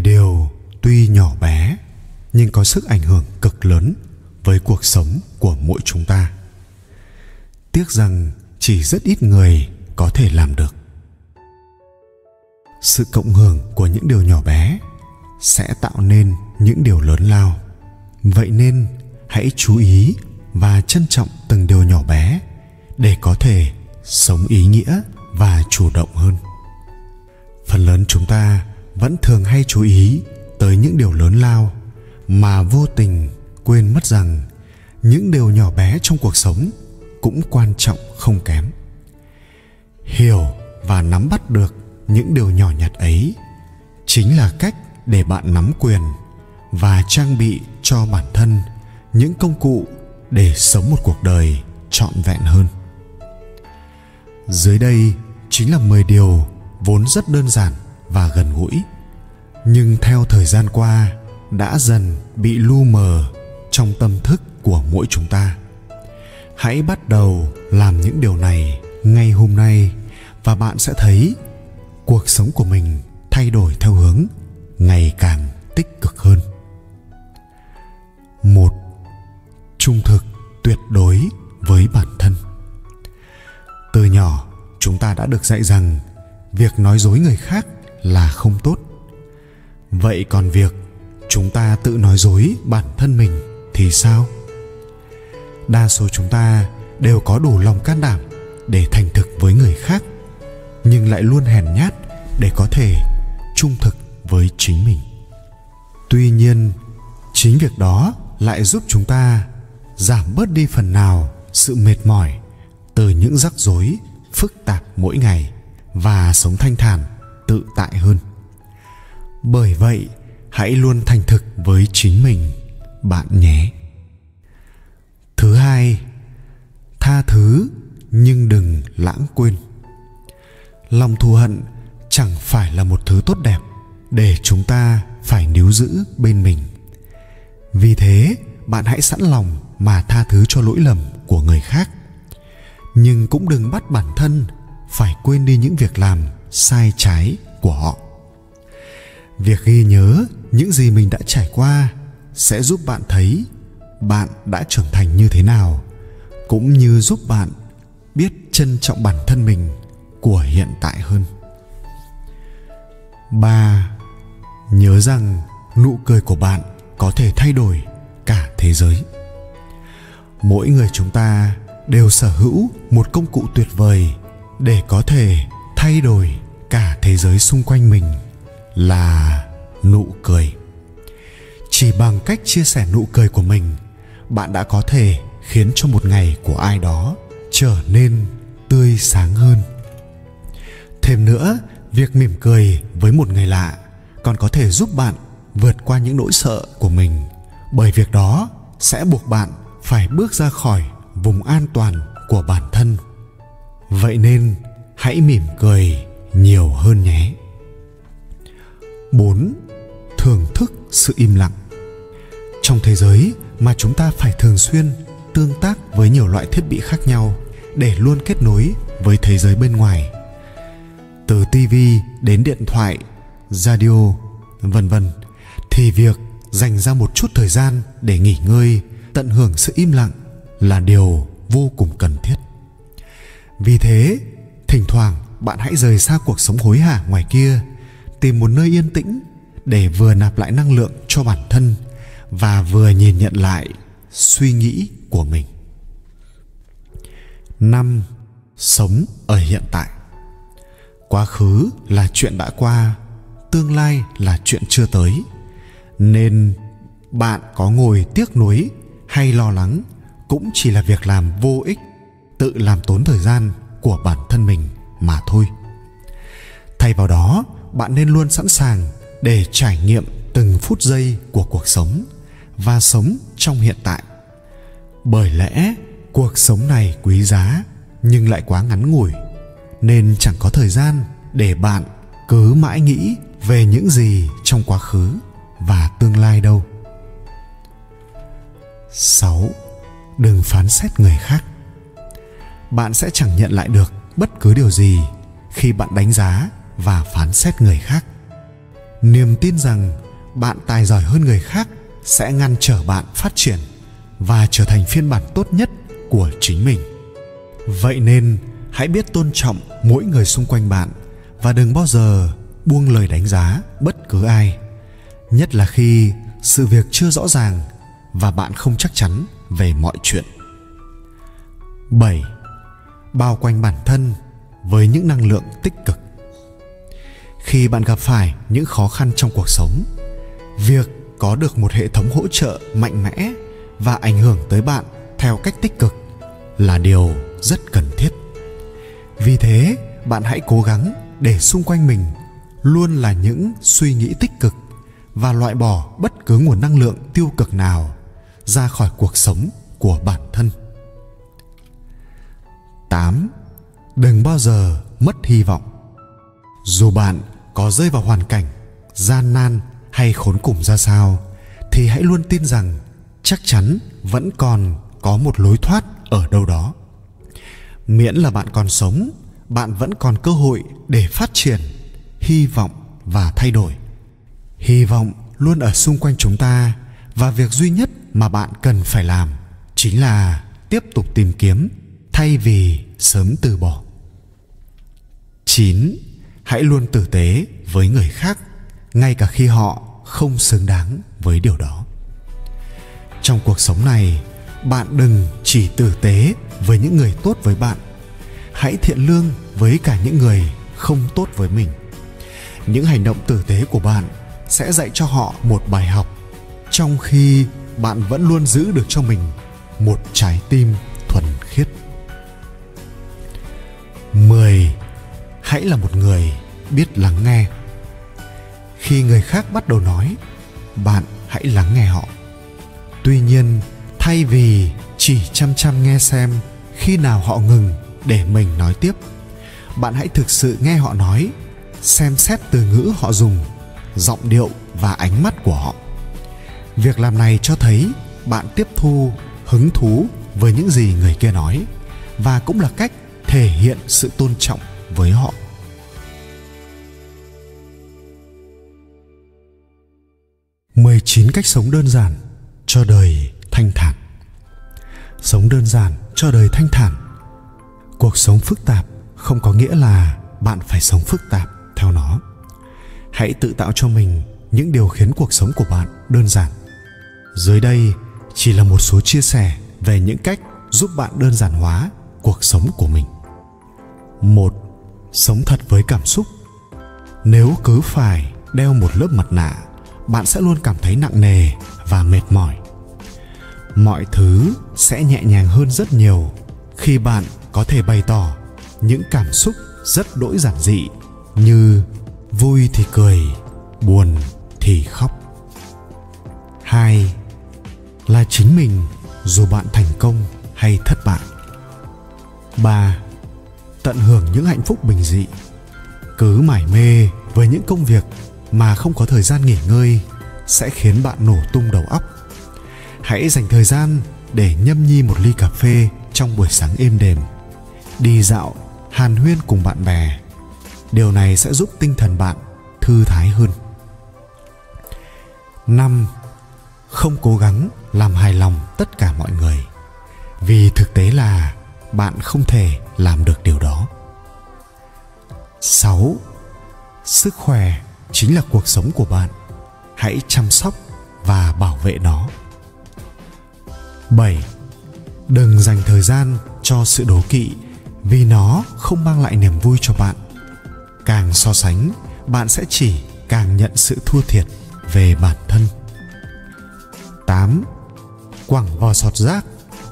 10 điều tuy nhỏ bé, nhưng có sức ảnh hưởng cực lớn với cuộc sống của mỗi chúng ta. Tiếc rằng chỉ rất ít người có thể làm được. Sự cộng hưởng của những điều nhỏ bé sẽ tạo nên những điều lớn lao. Vậy nên hãy chú ý và trân trọng từng điều nhỏ bé để có thể sống ý nghĩa và chủ động hơn. Phần lớn chúng ta vẫn thường hay chú ý tới những điều lớn lao mà vô tình quên mất rằng những điều nhỏ bé trong cuộc sống cũng quan trọng không kém. Hiểu và nắm bắt được những điều nhỏ nhặt ấy chính là cách để bạn nắm quyền và trang bị cho bản thân những công cụ để sống một cuộc đời trọn vẹn hơn. Dưới đây chính là 10 điều vốn rất đơn giản và gần gũi. Nhưng theo thời gian qua, đã dần bị lu mờ trong tâm thức của mỗi chúng ta. Hãy bắt đầu làm những điều này ngay hôm nay và bạn sẽ thấy cuộc sống của mình thay đổi theo hướng ngày càng tích cực hơn. Một, trung thực tuyệt đối với bản thân. Từ nhỏ, chúng ta đã được dạy rằng việc nói dối người khác là không tốt. Vậy còn việc chúng ta tự nói dối bản thân mình thì sao? Đa số chúng ta đều có đủ lòng can đảm để thành thực với người khác, nhưng lại luôn hèn nhát để có thể trung thực với chính mình. Tuy nhiên, chính việc đó lại giúp chúng ta giảm bớt đi phần nào sự mệt mỏi từ những rắc rối, phức tạp mỗi ngày và sống thanh thản tự tại hơn. Bởi vậy, hãy luôn thành thực với chính mình, bạn nhé. Thứ hai, tha thứ nhưng đừng lãng quên. Lòng thù hận chẳng phải là một thứ tốt đẹp để chúng ta phải níu giữ bên mình. Vì thế, bạn hãy sẵn lòng mà tha thứ cho lỗi lầm của người khác. Nhưng cũng đừng bắt bản thân phải quên đi những việc làm sai trái của họ. Việc ghi nhớ những gì mình đã trải qua sẽ giúp bạn thấy bạn đã trưởng thành như thế nào, cũng như giúp bạn biết trân trọng bản thân mình của hiện tại hơn. Ba, nhớ rằng nụ cười của bạn có thể thay đổi cả thế giới. Mỗi người chúng ta đều sở hữu một công cụ tuyệt vời để có thể thay đổi cả thế giới xung quanh mình là nụ cười. Chỉ bằng cách chia sẻ nụ cười của mình, bạn đã có thể khiến cho một ngày của ai đó trở nên tươi sáng hơn. Thêm nữa, việc mỉm cười với một người lạ còn có thể giúp bạn vượt qua những nỗi sợ của mình. Bởi việc đó sẽ buộc bạn phải bước ra khỏi vùng an toàn của bản thân. Vậy nên hãy mỉm cười nhiều hơn nhé 4. Thưởng thức sự im lặng Trong thế giới mà chúng ta phải thường xuyên tương tác với nhiều loại thiết bị khác nhau để luôn kết nối với thế giới bên ngoài từ TV đến điện thoại, radio, vân vân thì việc dành ra một chút thời gian để nghỉ ngơi, tận hưởng sự im lặng là điều vô cùng cần thiết. Vì thế, thỉnh thoảng bạn hãy rời xa cuộc sống hối hả ngoài kia, tìm một nơi yên tĩnh để vừa nạp lại năng lượng cho bản thân và vừa nhìn nhận lại suy nghĩ của mình. năm Sống ở hiện tại quá khứ là chuyện đã qua tương lai là chuyện chưa tới nên bạn có ngồi tiếc nuối hay lo lắng cũng chỉ là việc làm vô ích tự làm tốn thời gian của bản thân mình mà thôi thay vào đó, bạn nên luôn sẵn sàng để trải nghiệm từng phút giây của cuộc sống và sống trong hiện tại bởi lẽ, cuộc sống này quý giá nhưng lại quá ngắn ngủi, nên chẳng có thời gian để bạn cứ mãi nghĩ về những gì trong quá khứ và tương lai đâu 6. Đừng phán xét người khác. Bạn sẽ chẳng nhận lại được bất cứ điều gì khi bạn đánh giá và phán xét người khác. niềm tin rằng bạn tài giỏi hơn người khác sẽ ngăn trở bạn phát triển và trở thành phiên bản tốt nhất của chính mình vậy nên, hãy biết tôn trọng mỗi người xung quanh bạn và đừng bao giờ buông lời đánh giá bất cứ ai, nhất là khi sự việc chưa rõ ràng và bạn không chắc chắn về mọi chuyện 7. Bao quanh bản thân với những năng lượng tích cực. Khi bạn gặp phải những khó khăn trong cuộc sống, việc có được một hệ thống hỗ trợ mạnh mẽ và ảnh hưởng tới bạn theo cách tích cực là điều rất cần thiết. Vì thế, bạn hãy cố gắng để xung quanh mình luôn là những suy nghĩ tích cực và loại bỏ bất cứ nguồn năng lượng tiêu cực nào ra khỏi cuộc sống của bản thân. 8. Đừng bao giờ mất hy vọng. Dù bạn có rơi vào hoàn cảnh gian nan hay khốn cùng ra sao thì hãy luôn tin rằng chắc chắn vẫn còn có một lối thoát ở đâu đó. Miễn là bạn còn sống, bạn vẫn còn cơ hội để phát triển, hy vọng và thay đổi. Hy vọng luôn ở xung quanh chúng ta và việc duy nhất mà bạn cần phải làm chính là tiếp tục tìm kiếm thay vì sớm từ bỏ 9. Hãy luôn tử tế với người khác ngay cả khi họ không xứng đáng với điều đó. Trong cuộc sống này, bạn đừng chỉ tử tế với những người tốt với bạn. Hãy thiện lương với cả những người không tốt với mình. Những hành động tử tế của bạn sẽ dạy cho họ một bài học trong khi bạn vẫn luôn giữ được cho mình một trái tim thuần khiết 10. Hãy là một người biết lắng nghe. Khi người khác bắt đầu nói, bạn hãy lắng nghe họ. Tuy nhiên, thay vì chỉ chăm chăm nghe xem khi nào họ ngừng để mình nói tiếp, bạn hãy thực sự nghe họ nói, xem xét từ ngữ họ dùng, giọng điệu và ánh mắt của họ. Việc làm này cho thấy bạn tiếp thu hứng thú với những gì người kia nói và cũng là cách thể hiện sự tôn trọng với họ 19 cách sống đơn giản cho đời thanh thản. Sống đơn giản cho đời thanh thản. Cuộc sống phức tạp không có nghĩa là bạn phải sống phức tạp theo nó. Hãy tự tạo cho mình những điều khiến cuộc sống của bạn đơn giản. Dưới đây chỉ là một số chia sẻ về những cách giúp bạn đơn giản hóa cuộc sống của mình một, sống thật với cảm xúc. Nếu cứ phải đeo một lớp mặt nạ, bạn sẽ luôn cảm thấy nặng nề và mệt mỏi. Mọi thứ sẽ nhẹ nhàng hơn rất nhiều khi bạn có thể bày tỏ những cảm xúc rất đỗi giản dị như vui thì cười, buồn thì khóc. Hai, là chính mình dù bạn thành công hay thất bại. Ba tận hưởng những hạnh phúc bình dị. Cứ mải mê với những công việc mà không có thời gian nghỉ ngơi sẽ khiến bạn nổ tung đầu óc. Hãy dành thời gian để nhâm nhi một ly cà phê trong buổi sáng êm đềm, đi dạo hàn huyên cùng bạn bè. Điều này sẽ giúp tinh thần bạn thư thái hơn. Năm, không cố gắng làm hài lòng tất cả mọi người. Vì thực tế là bạn không thể làm được điều đó 6. Sức khỏe chính là cuộc sống của bạn. Hãy chăm sóc và bảo vệ nó. 7. Đừng dành thời gian cho sự đố kỵ vì nó không mang lại niềm vui cho bạn. Càng so sánh, bạn sẽ chỉ càng nhận sự thua thiệt về bản thân. 8. Quẳng vào sọt rác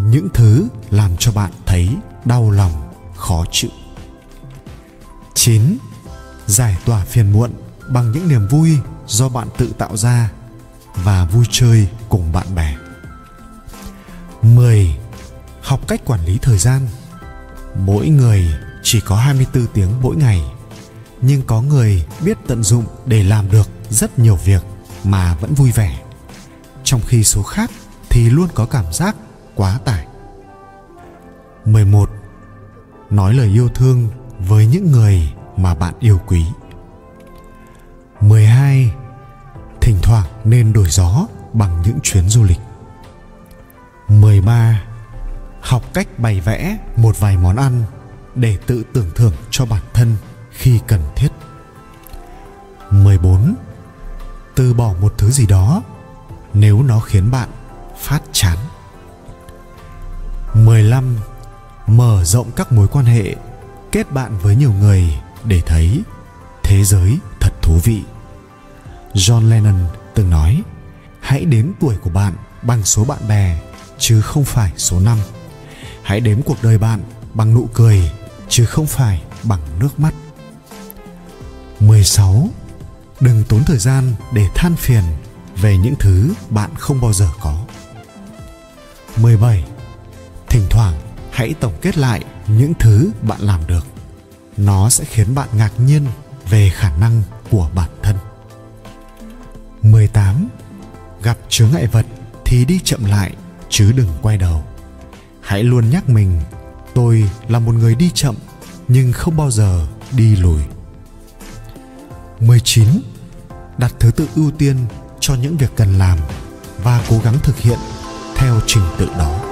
những thứ làm cho bạn thấy đau lòng khó chịu 9. Giải tỏa phiền muộn bằng những niềm vui do bạn tự tạo ra và vui chơi cùng bạn bè. 10. Học cách quản lý thời gian. Mỗi người chỉ có 24 tiếng mỗi ngày, nhưng có người biết tận dụng để làm được rất nhiều việc mà vẫn vui vẻ. Trong khi số khác thì luôn có cảm giác quá tải 11 nói lời yêu thương với những người mà bạn yêu quý 12 thoảng nên đổi gió bằng những chuyến du lịch 13. Học cách bày vẽ một vài món ăn để tự tưởng thưởng cho bản thân khi cần thiết. 14. Từ bỏ một thứ gì đó nếu nó khiến bạn phát chán. 15. Mở rộng các mối quan hệ, kết bạn với nhiều người để thấy thế giới thật thú vị. John Lennon từng nói, hãy đếm tuổi của bạn bằng số bạn bè chứ không phải số năm. Hãy đếm cuộc đời bạn bằng nụ cười chứ không phải bằng nước mắt. 16. Đừng tốn thời gian để than phiền về những thứ bạn không bao giờ có. 17. Thoảng, hãy tổng kết lại những thứ bạn làm được. Nó sẽ khiến bạn ngạc nhiên về khả năng của bản thân. 18. Gặp chướng ngại vật thì đi chậm lại, chứ đừng quay đầu. Hãy luôn nhắc mình, tôi là một người đi chậm, nhưng không bao giờ đi lùi. 19. Đặt thứ tự ưu tiên cho những việc cần làm và cố gắng thực hiện theo trình tự đó.